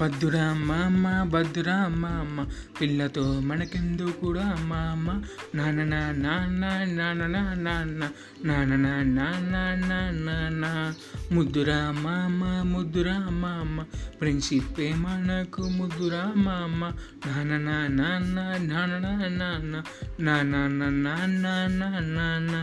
బద్దురా మామ బద్దురా అమ్మ పిల్లతో మనకెందు కూడా మామ నాన్న నాన్న నాన్న నాన్న నాన్న నాన్న నాన్న ముద్దురా మామ ముద్దురా అమ్మ ఫ్రెండ్షిప్ మనకు ముద్దురా మామ నాన్న నాన్న నాన్న నాన్న నాన్న నాన్న నాన్న నాన్న